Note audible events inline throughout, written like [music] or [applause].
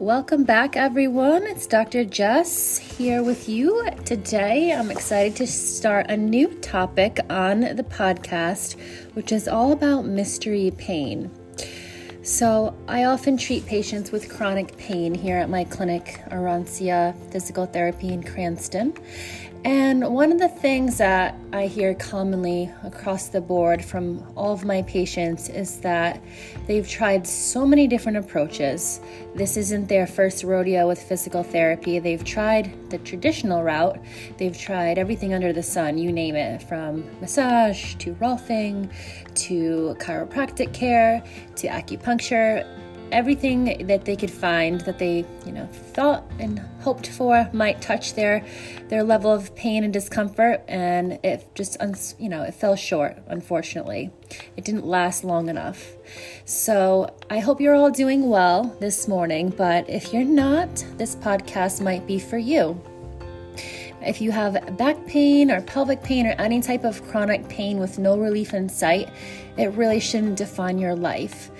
Welcome back, everyone. It's Dr. Jess here with you today. I'm excited to start a new topic on the podcast, which is all about mystery pain. So, I often treat patients with chronic pain here at my clinic, Arancia Physical Therapy in Cranston. And one of the things that I hear commonly across the board from all of my patients is that they've tried so many different approaches. This isn't their first rodeo with physical therapy. They've tried the traditional route, they've tried everything under the sun, you name it, from massage to rolfing to chiropractic care to acupuncture everything that they could find that they you know thought and hoped for might touch their their level of pain and discomfort. And it just you know it fell short unfortunately. It didn't last long enough. So i hope you're all doing well this morning. But if you're not this podcast might be for you. If you have back pain or pelvic pain or any type of chronic pain with no relief in sight, it really shouldn't define your life.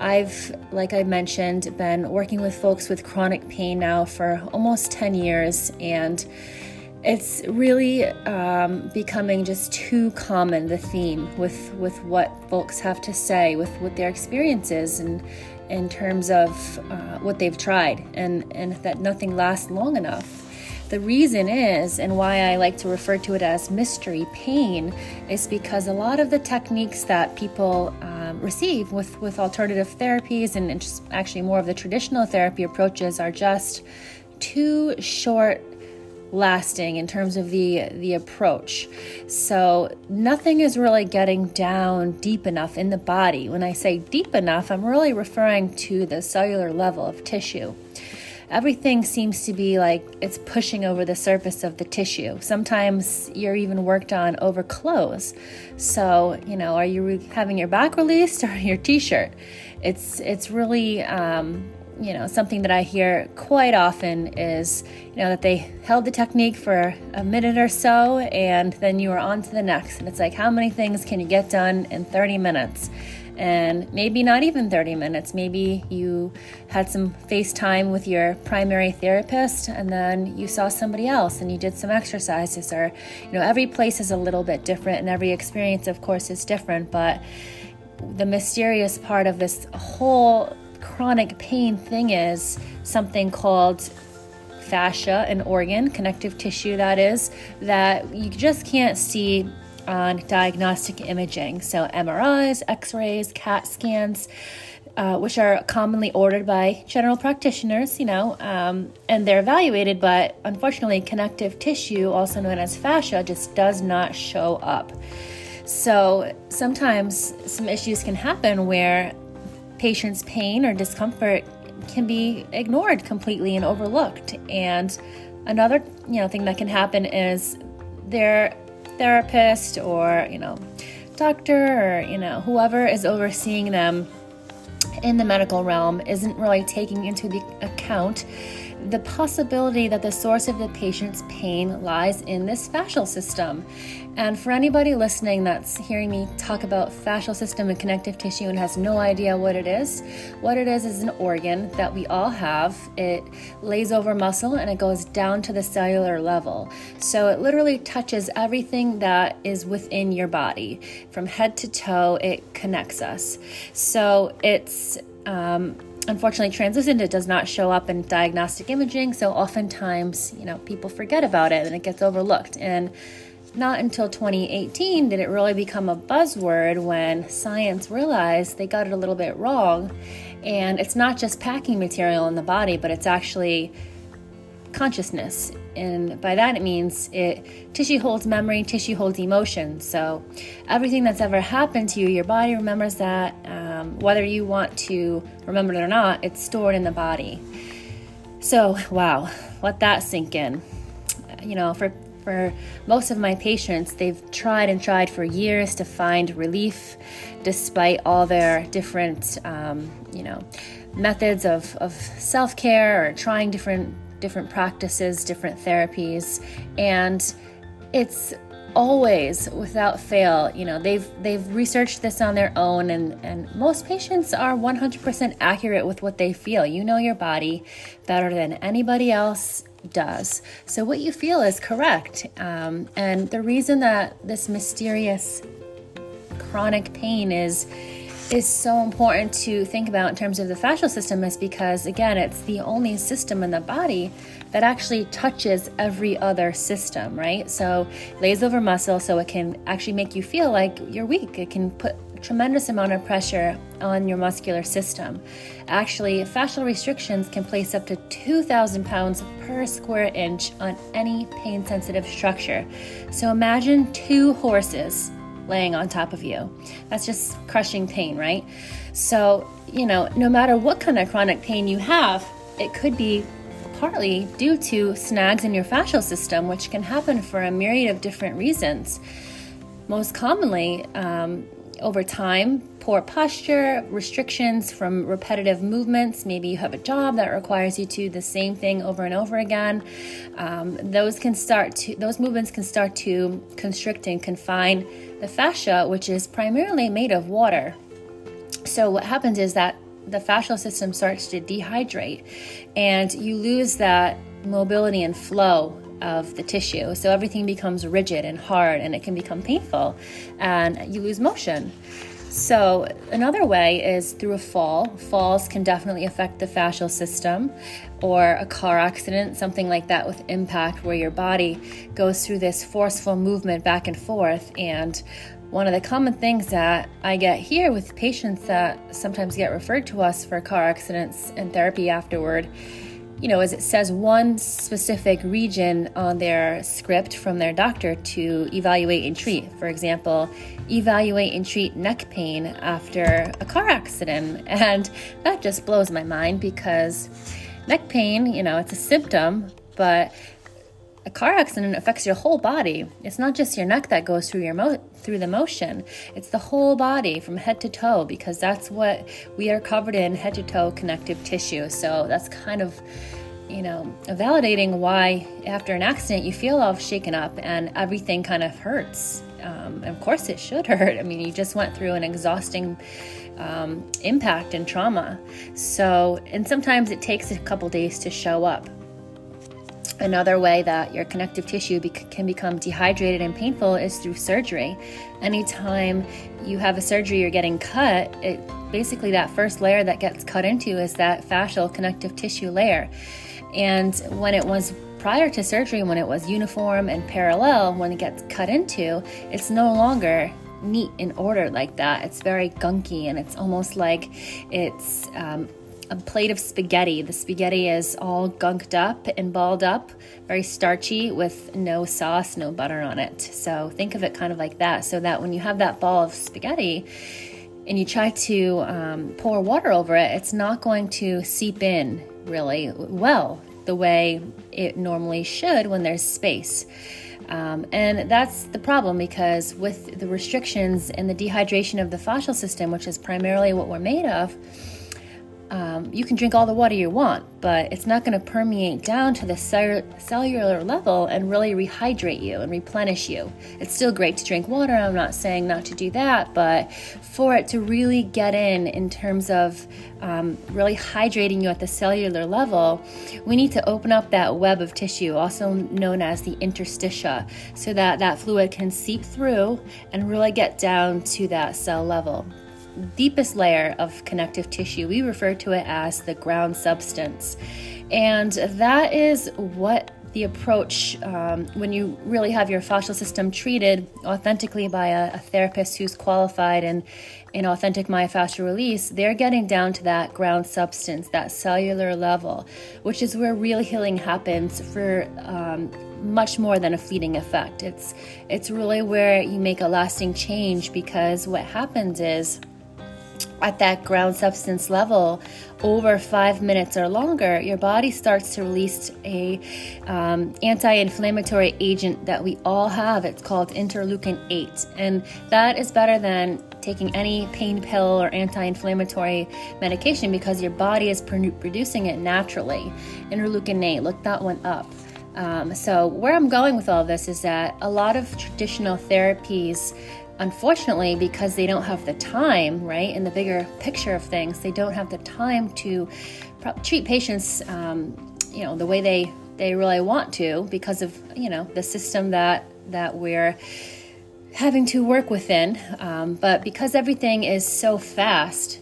I've, like I mentioned, been working with folks with chronic pain now for almost 10 years, and it's really um, becoming just too common the theme with with what folks have to say with what their experiences and in terms of uh, what they've tried and and that nothing lasts long enough. The reason is, and why I like to refer to it as mystery pain, is because a lot of the techniques that people um, receive with, with alternative therapies and just actually more of the traditional therapy approaches are just too short lasting in terms of the the approach. So nothing is really getting down deep enough in the body. When I say deep enough, I'm really referring to the cellular level of tissue everything seems to be like it's pushing over the surface of the tissue. Sometimes you're even worked on over clothes. So, you know, are you re- having your back released [laughs] or your t-shirt? It's it's really um, you know something that I hear quite often is you know that they held the technique for a minute or so and then you are on to the next and it's like how many things can you get done in 30 minutes and maybe not even 30 minutes. Maybe you had some FaceTime with your primary therapist and then you saw somebody else and you did some exercises or you know every place is a little bit different and every experience of course is different, but the mysterious part of this whole chronic pain thing is something called fascia, an organ, connective tissue that is, that you just can't see on diagnostic imaging. So, MRIs, x rays, CAT scans. Uh, which are commonly ordered by general practitioners, you know, um, and they're evaluated, but unfortunately, connective tissue, also known as fascia, just does not show up. So sometimes some issues can happen where patients' pain or discomfort can be ignored completely and overlooked. And another, you know, thing that can happen is they're therapist or, you know, doctor or, you know, whoever is overseeing them in the medical realm isn't really taking into the account the possibility that the source of the patient's pain lies in this fascial system. And for anybody listening that's hearing me talk about fascial system and connective tissue and has no idea what it is, what it is is an organ that we all have. It lays over muscle and it goes down to the cellular level. So it literally touches everything that is within your body. From head to toe, it connects us. So it's um, unfortunately translucent it does not show up in diagnostic imaging so oftentimes you know people forget about it and it gets overlooked. And not until 2018 did it really become a buzzword when science realized they got it a little bit wrong. And it's not just packing material in the body but it's actually consciousness. And by that it means it tissue holds memory tissue holds emotion. So everything that's ever happened to you your body remembers that um, whether you want to remember it or not it's stored in the body. So wow let that sink in. You know for for most of my patients they've tried and tried for years to find relief despite all their different um, you know methods of, of self-care or trying different different practices, different therapies, and it's always without fail you know they've they've researched this on their own and and most patients are 100% accurate with what they feel. You know your body better than anybody else does. So what you feel is correct um, and the reason that this mysterious chronic pain is is so important to think about in terms of the fascial system is because again it's the only system in the body that actually touches every other system, right? So lays over muscle so it can actually make you feel like you're weak. It can put tremendous amount of pressure on your muscular system. Actually, fascial restrictions can place up to 2,000 pounds per square inch on any pain sensitive structure. So imagine two horses laying on top of you. That's just crushing pain, right? So, you know, no matter what kind of chronic pain you have, it could be partly due to snags in your fascial system, which can happen for a myriad of different reasons. Most commonly, um, over time, poor posture, restrictions from repetitive movements. Maybe you have a job that requires you to do the same thing over and over again. Um, those can start to those movements can start to constrict and confine the fascia, which is primarily made of water. So what happens is that the fascial system starts to dehydrate and you lose that mobility and flow of the tissue. So everything becomes rigid and hard and it can become painful and you lose motion. So, another way is through a fall. Falls can definitely affect the fascial system, or a car accident, something like that with impact, where your body goes through this forceful movement back and forth. And one of the common things that I get here with patients that sometimes get referred to us for car accidents and therapy afterward, you know, as it says one specific region on their script from their doctor to evaluate and treat. For example, evaluate and treat neck pain after a car accident. [laughs] And that just blows my mind because neck pain, you know, it's a symptom, but a car accident affects your whole body. It's not just your neck that goes through your mo- through the motion. It's the whole body from head to toe because that's what we are covered in head to toe connective tissue. So that's kind of you know, validating why after an accident you feel all shaken up and everything kind of hurts. Um, of course, it should hurt. I mean, you just went through an exhausting um, impact and trauma. So, and sometimes it takes a couple days to show up. Another way that your connective tissue can become dehydrated and painful is through surgery. Anytime you have a surgery, you're getting cut, it, basically that first layer that gets cut into is that fascial connective tissue layer. And when it was prior to surgery, when it was uniform and parallel, when it gets cut into, it's no longer neat and ordered like that. It's very gunky and it's almost like it's um, a plate of spaghetti. The spaghetti is all gunked up and balled up, very starchy with no sauce, no butter on it. So think of it kind of like that, so that when you have that ball of spaghetti, and you try to um, pour water over it, it's not going to seep in really well the way it normally should when there's space. Um, and that's the problem because with the restrictions and the dehydration of the fascial system, which is primarily what we're made of, um, you can drink all the water you want, but it's not going to permeate down to the cell- cellular level and really rehydrate you and replenish you. It's still great to drink water. I'm not saying not to do that, but for it to really get in, in terms of um, really hydrating you at the cellular level, we need to open up that web of tissue, also known as the interstitia, so that that fluid can seep through and really get down to that cell level deepest layer of connective tissue. We refer to it as the ground substance. And that is what the approach um, when you really have your fascial system treated authentically by a, a therapist who's qualified in, in authentic myofascial release, they're getting down to that ground substance, that cellular level, which is where real healing happens for um, much more than a fleeting effect. It's it's really where you make a lasting change because what happens is at that ground substance level over five minutes or longer, your body starts to release a um, anti-inflammatory agent that we all have. It's called interleukin 8, and that is better than taking any pain pill or anti-inflammatory medication because your body is producing it naturally. Interleukin 8, look that one up. Um, so, where I'm going with all this is that a lot of traditional therapies, unfortunately, because they don't have the time, right, in the bigger picture of things, they don't have the time to treat patients, um, you know, the way they they really want to because of you know the system that that we're having to work within. Um, but because everything is so fast,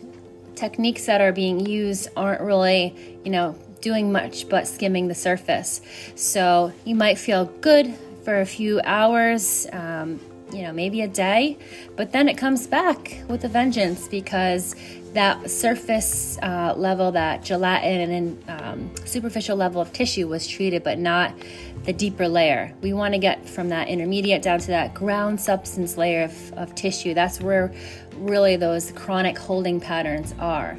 techniques that are being used aren't really, you know, doing much but skimming the surface. So you might feel good for a few hours, um, you know, maybe a day, but then it comes back with a vengeance because that surface uh, level, that gelatin and um, superficial level of tissue was treated, but not the deeper layer. We want to get from that intermediate down to that ground substance layer of, of tissue. That's where really those chronic holding patterns are.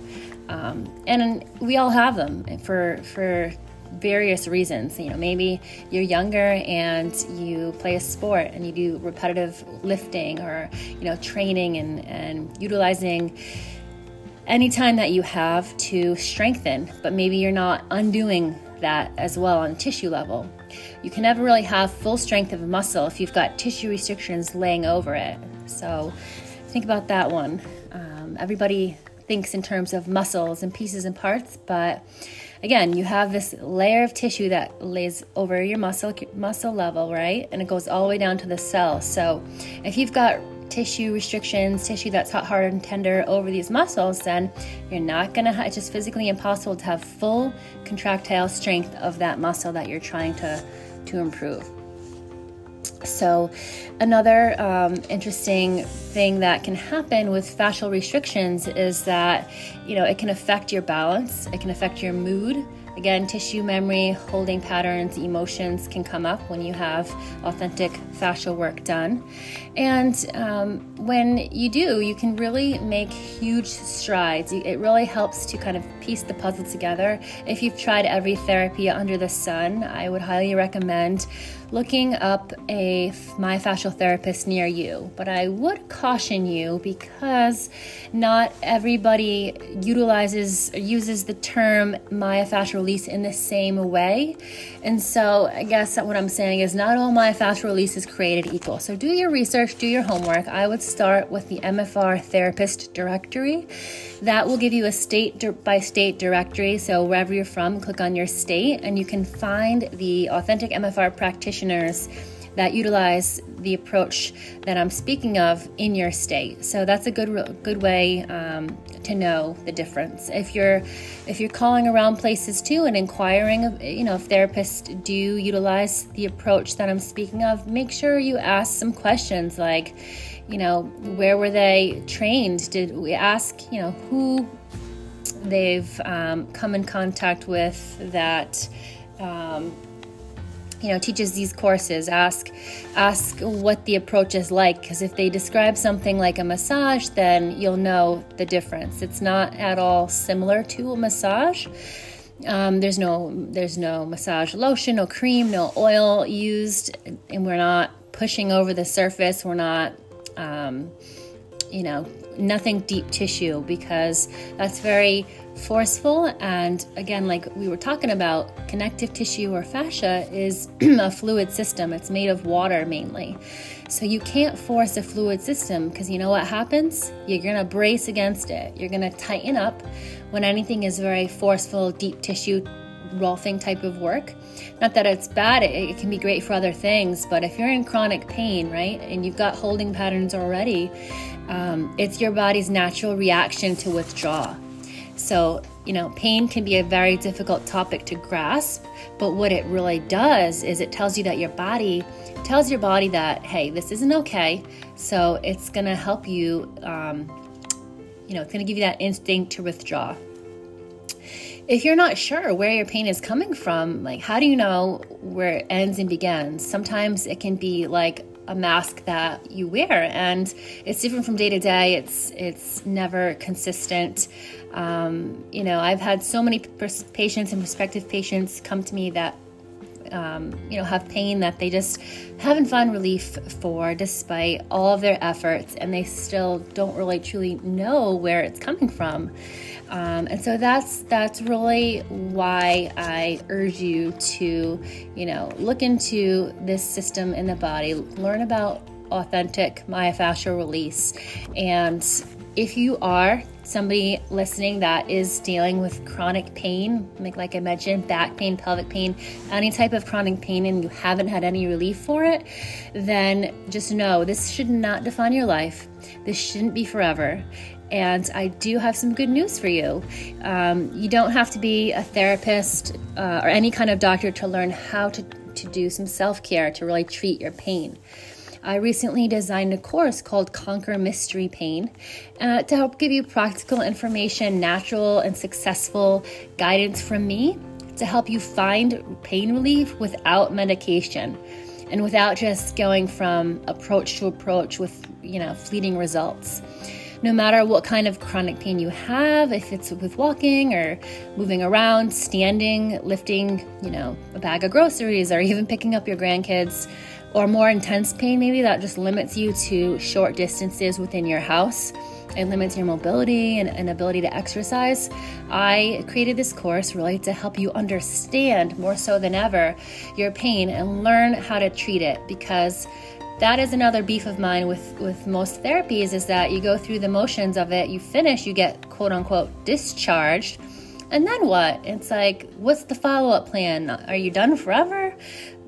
Um, and we all have them for for various reasons. You know, maybe you're younger and you play a sport and you do repetitive lifting or you know training and and utilizing any time that you have to strengthen, but maybe you're not undoing that as well on tissue level. You can never really have full strength of a muscle if you've got tissue restrictions laying over it. So think about that one. Um, everybody thinks in terms of muscles and pieces and parts, but again, you have this layer of tissue that lays over your muscle muscle level, right? And it goes all the way down to the cell. So if you've got tissue restrictions, tissue that's hot, hard, and tender over these muscles, then you're not gonna, ha- it's just physically impossible to have full contractile strength of that muscle that you're trying to, to improve. So, another um, interesting thing that can happen with fascial restrictions is that, you know, it can affect your balance, it can affect your mood, Again, tissue memory, holding patterns, emotions can come up when you have authentic fascial work done. And um, when you do, you can really make huge strides. It really helps to kind of piece the puzzle together. If you've tried every therapy under the sun, I would highly recommend looking up a myofascial therapist near you. But I would caution you because not everybody utilizes or uses the term myofascial release in the same way. And so I guess what I'm saying is not all myofascial release is created equal. So do your research, do your homework. I would start with the MFR therapist directory. That will give you a state by state directory. So wherever you're from, click on your state and you can find the authentic MFR practitioners that utilize the approach that I'm speaking of in your state. So that's a good good way um, to know the difference. If you're if you're calling around places too and inquiring, you know, if therapists do utilize the approach that I'm speaking of, make sure you ask some questions like, you know, where were they trained? Did we ask, you know, who they've um, come in contact with that um, you know teaches these courses. Ask ask what the approach is like because if they describe something like a massage then you'll know the difference. It's not at all similar to a massage. Um, there's no there's no massage lotion no cream no oil used and we're not pushing over the surface. We're not um, you know, nothing deep tissue because that's very forceful. And again, like we were talking about, connective tissue or fascia is [clears throat] a fluid system, it's made of water mainly. So you can't force a fluid system because you know what happens? You're going to brace against it, you're going to tighten up when anything is very forceful, deep tissue rolfing type of work. Not that it's bad, it, it, can be great for other things, but if you're in chronic pain, right, and you've got holding patterns already, um, it's your body's natural reaction to withdraw. So, you know, pain can be a very difficult topic to grasp, but what it really does is it tells you that your body tells your body that, hey, this isn't okay. So it's going to help you, um, you know, it's going to give you that instinct to withdraw if you're not sure where your pain is coming from, like how do you know where it ends and begins? Sometimes it can be like a mask that you wear. And it's different from day to day. It's it's never consistent. Um, you know i've had so many pers- patients and prospective patients come to me that um, you know, have pain that they just haven't found relief for despite all of their efforts, and they still don't really truly know where it's coming from. Um, and so that's that's really why I urge you to, you know, look into this system in the body, learn about authentic myofascial release, and if you are somebody listening that is dealing with chronic pain, like, like I mentioned, back pain, pelvic pain, any type of chronic pain, and you haven't had any relief for it, then just know this should not define your life. This shouldn't be forever. And I do have some good news for you. Um, you don't have to be a therapist uh, or any kind of doctor to learn how to, to do some self care to really treat your pain. I recently designed a course called Conquer Mystery Pain uh, to help give you practical information, natural and successful guidance from me to help you find pain relief without medication and without just going from approach to approach with, you know, fleeting results no matter what kind of chronic pain you have, if it's with walking or moving around, standing, lifting, you know, a bag of groceries, or [laughs] even picking up your grandkids, or more intense pain, maybe that just limits you to short distances within your house. It limits your mobility and, and, ability to exercise. I created this course really to help you understand more so than ever your pain and learn how to treat it because that is another beef of mine with, with most therapies is that you go through the motions of it, you finish, you get quote unquote discharged. And then what? It's like, what's the follow up plan? Are you done forever?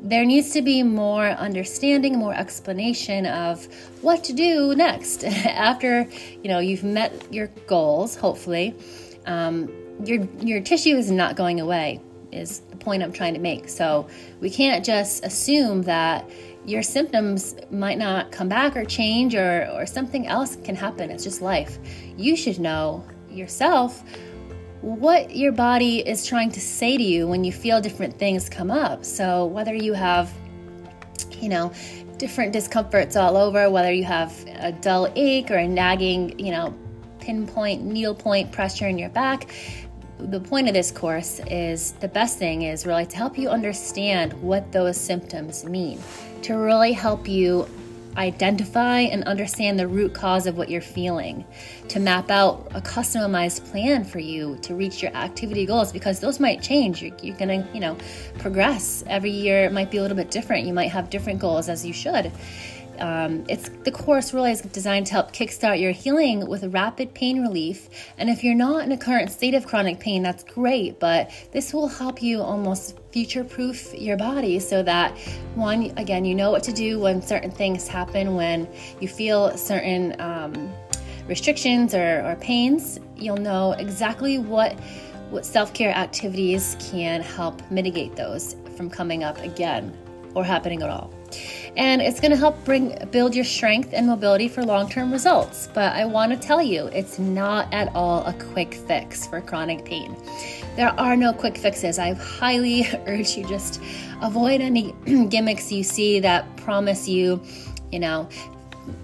there needs to be more understanding, more explanation of what to do next [laughs] after you know you've met your goals. Hopefully, um, your your tissue is not going away. Is the point I'm trying to make. So we can't just assume that your symptoms might not come back or change or, or something else can happen. It's just life. You should know yourself what your body is trying to say to you when you feel different things come up. So, whether you have, you know, different discomforts all over, whether you have a dull ache or a nagging, you know, pinpoint, needle point pressure in your back, the point of this course is the best thing is really to help you understand what those symptoms mean, to really help you identify and understand the root cause of what you're feeling, to map out a customized plan for you to reach your activity goals because those might change. You're, you're going to, you know, progress. Every year it might be a little bit different. You might have different goals as you should. Um, it's the course really is designed to help kickstart your healing with rapid pain relief. And if you're not in a current state of chronic pain, that's great. But this will help you almost future proof your body so that one, again, you know what to do when certain things happen, when you feel certain um, restrictions or, or pains. You'll know exactly what what self-care activities can help mitigate those from coming up again or happening at all and it's going to help bring build your strength and mobility for long-term results. But I want to tell you, it's not at all a quick fix for chronic pain. There are no quick fixes. I highly [laughs] urge you just avoid any [clears throat] gimmicks you see that promise you, you know,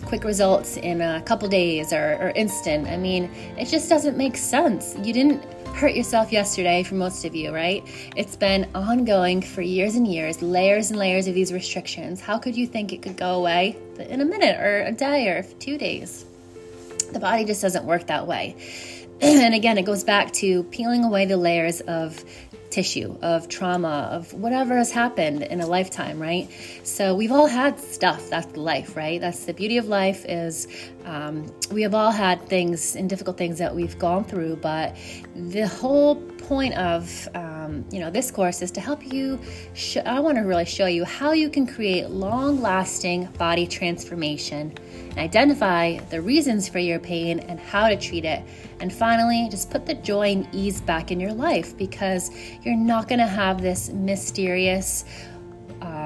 quick results in a couple days or, or instant. I mean, it just doesn't make sense. You didn't hurt yourself yesterday for most of you, right? It's been ongoing for years and years, layers and layers of these restrictions. How could you think it could go away in a minute or a day or two days? The body just doesn't work that way. [clears throat] and again, it goes back to peeling away the layers of tissue of trauma of whatever has happened in a lifetime right? So we've all had stuff. That's life right? That's the beauty of life is um, we have all had things and difficult things that we've gone through but the whole point of um, you know this course is to help you sh- i want to really show you how you can create long lasting body transformation and identify the reasons for your pain and how to treat it. And finally just put the joy and ease back in your life because you're not going to have this mysterious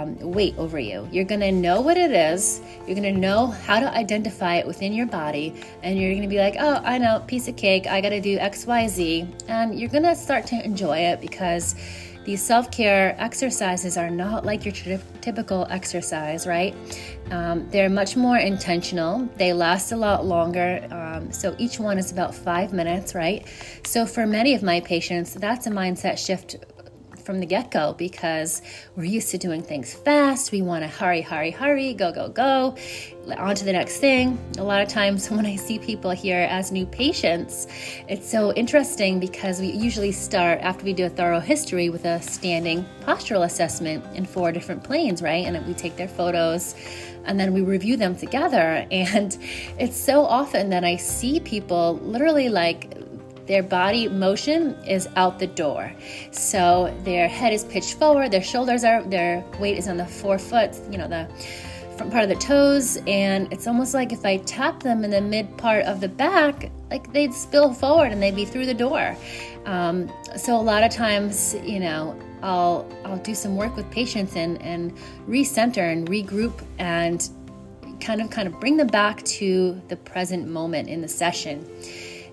um, weight over you. You're going to know what it is. You're going to know how to identify it within your body. And you're going to be like, oh, I know, piece of cake. I got to do X, Y, Z. And you're going to start to enjoy it because these self care exercises are not like your t- typical exercise, right? Um, they're much more intentional. They last a lot longer. Um, so each one is about five minutes, right? So for many of my patients, that's a mindset shift from the get go because we're used to doing things fast. We want to hurry, hurry, hurry, go, go, go, on to the next thing. A lot of times [laughs] when I see people here as new patients, it's so interesting because we usually start after we do a thorough history with a standing postural assessment in four different planes, right? And we take their photos and then we review them together. [laughs] And it's so often that I see people literally like their body motion is out the door. So their head is pitched forward, their shoulders are, their weight is on the forefoot, you know, the front part of the toes. And it's almost like if I tap them in the mid part of the back, like they'd spill forward and they'd be through the door. Um, so a lot of times, you know, I'll I'll do some work with patients and and recenter and regroup and kind of kind of bring them back to the present moment in the session.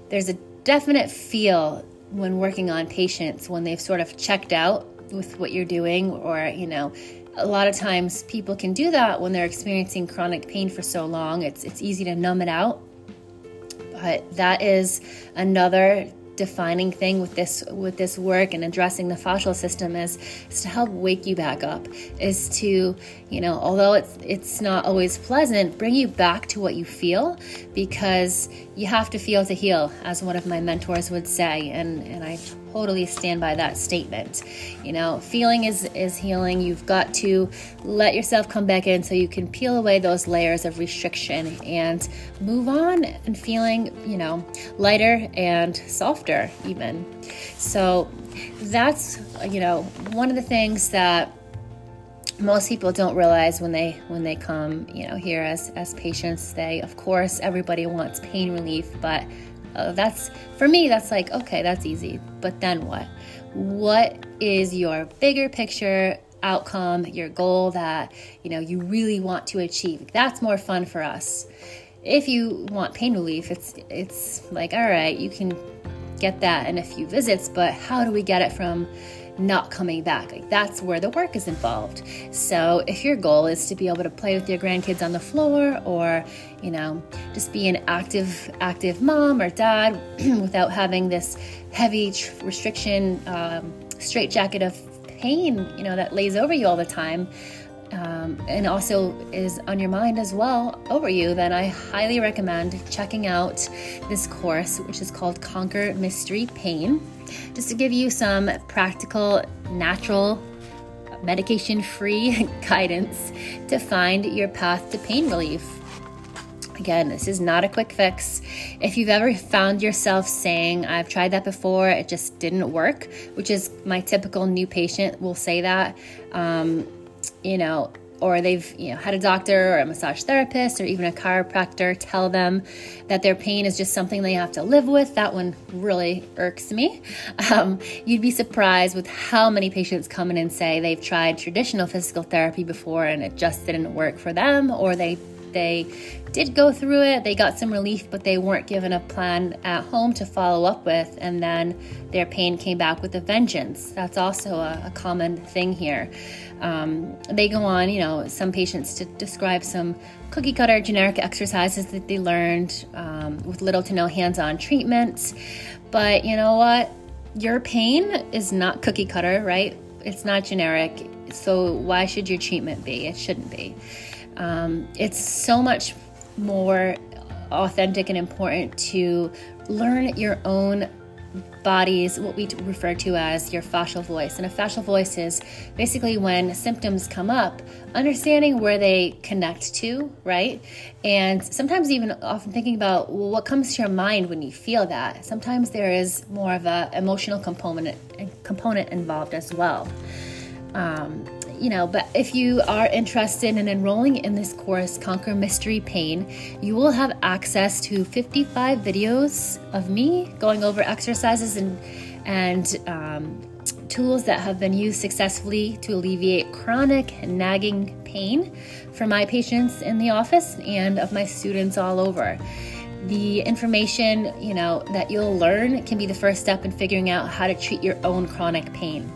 There's a definite feel when working on patients when they've sort of checked out with what you're doing or you know a lot of times people can do that when they're experiencing chronic pain for so long. It's it's easy to numb it out. But that is another defining thing with this with this work and addressing the fascial system is, is to help wake you back up is to you know although it's it's not always pleasant bring you back to what you feel because you have to feel to heal as one of my mentors would say. And and I totally stand by that statement. You know, feeling is is healing. You've got to let yourself come back in so you can peel away those layers of restriction and move on and feeling, you know, lighter and softer even. So that's, you know, one of the things that most people don't realize when they when they come you know here as as patients they of course everybody wants pain relief but uh, that's for me that's like okay that's easy. But then what? What is your bigger picture outcome your goal that you know you really want to achieve? That's more fun for us. If you want pain relief it's it's like all right you can get that in a few visits but how do we get it from not coming back. Like that's where the work is involved. So if your goal is to be able to play with your grandkids on the floor or, you know, just be an active active mom or dad [clears throat] without having this heavy tr- restriction um, straight jacket of pain, you know, that lays over you all the time. Um, and also is on your mind as well over you, then I highly recommend checking out this course, which is called Conquer Mystery Pain just to give you some practical, natural, medication free [laughs] guidance to find your path to pain relief. Again, this is not a quick fix. If you've ever found yourself saying, I've tried that before, it just didn't work, which is my typical new patient will say that, um, you know, or they've you know had a doctor or a massage therapist or even a chiropractor tell them that their pain is just something they have to live with that one really irks me. Um, you'd be surprised with how many patients come in and say they've tried traditional physical therapy before and it just didn't work for them or they they did go through it, they got some relief, but they weren't given a plan at home to follow up with, and then their pain came back with a vengeance. That's also a, a common thing here. Um, they go on, you know, some patients to describe some cookie cutter generic exercises that they learned um, with little to no hands on treatment. But you know what? Your pain is not cookie cutter, right? It's not generic. So why should your treatment be? It shouldn't be. Um, it's so much more authentic and important to learn your own body's what we refer to as your fascial voice. And a fascial voice is basically when symptoms come up, understanding where they connect to, right? And sometimes even often thinking about what comes to your mind when you feel that. Sometimes there is more of a emotional component component involved as well. Um, you know, but if you are interested in enrolling in this course, Conquer Mystery Pain, you will have access to 55 videos of me going over exercises and and um, tools that have been used successfully to alleviate chronic nagging pain for my patients in the office and of my students all over. The information, you know, that you'll learn can be the first step in figuring out how to treat your own chronic pain.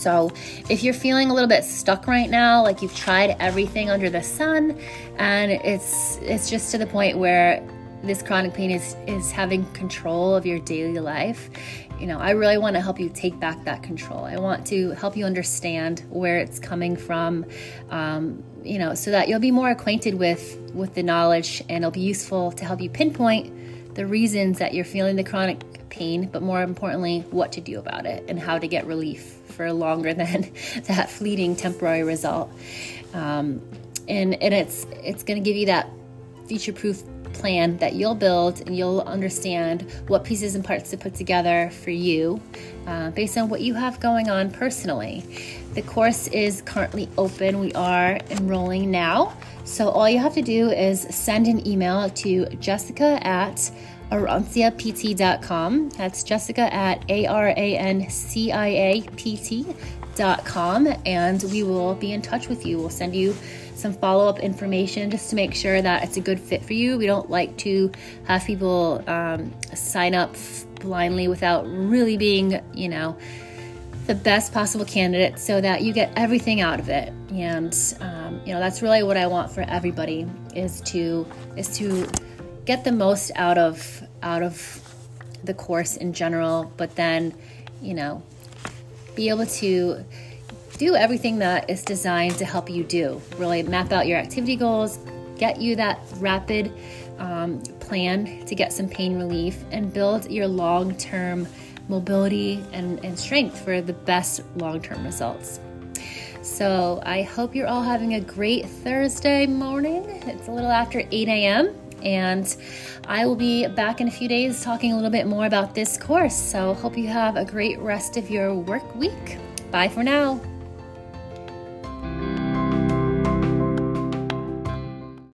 So, if you're feeling a little bit stuck right now, like you've tried everything under the sun and it's it's just to the point where this chronic pain is is having control of your daily life you know i really want to help you take back that control. I want to help you understand where it's coming from um, you know so that you'll be more acquainted with with the knowledge and it'll be useful to help you pinpoint the reasons that you're feeling the chronic pain but more importantly what to do about it and how to get relief for longer [laughs] than that fleeting temporary result um, and and it's it's going to give you that future proof plan that you'll build and you'll understand what pieces and parts to put together for you uh, based on what you have going on personally. The course is currently open. We are enrolling now. So all you have to do is send an email to jessica at aranciapt.com. That's jessica at A R A N C I A P T.com. And we will be in touch with you. We'll send you some follow up information just to make sure that it's a good fit for you. We don't like to have people um, sign up blindly without really being, you know, the best possible candidate so that you get everything out of it. And um, you know, that's really what I want for everybody is to is to get the most out of out of the course in general, but then, you know, be able to do everything that is designed to help you do. Really map out your activity goals, get you that rapid um, plan to get some pain relief, and build your long term mobility and, and strength for the best long term results. So, I hope you're all having a great Thursday morning. It's a little after 8 a.m. And I will be back in a few days talking a little bit more about this course. So, hope you have a great rest of your work week. Bye for now.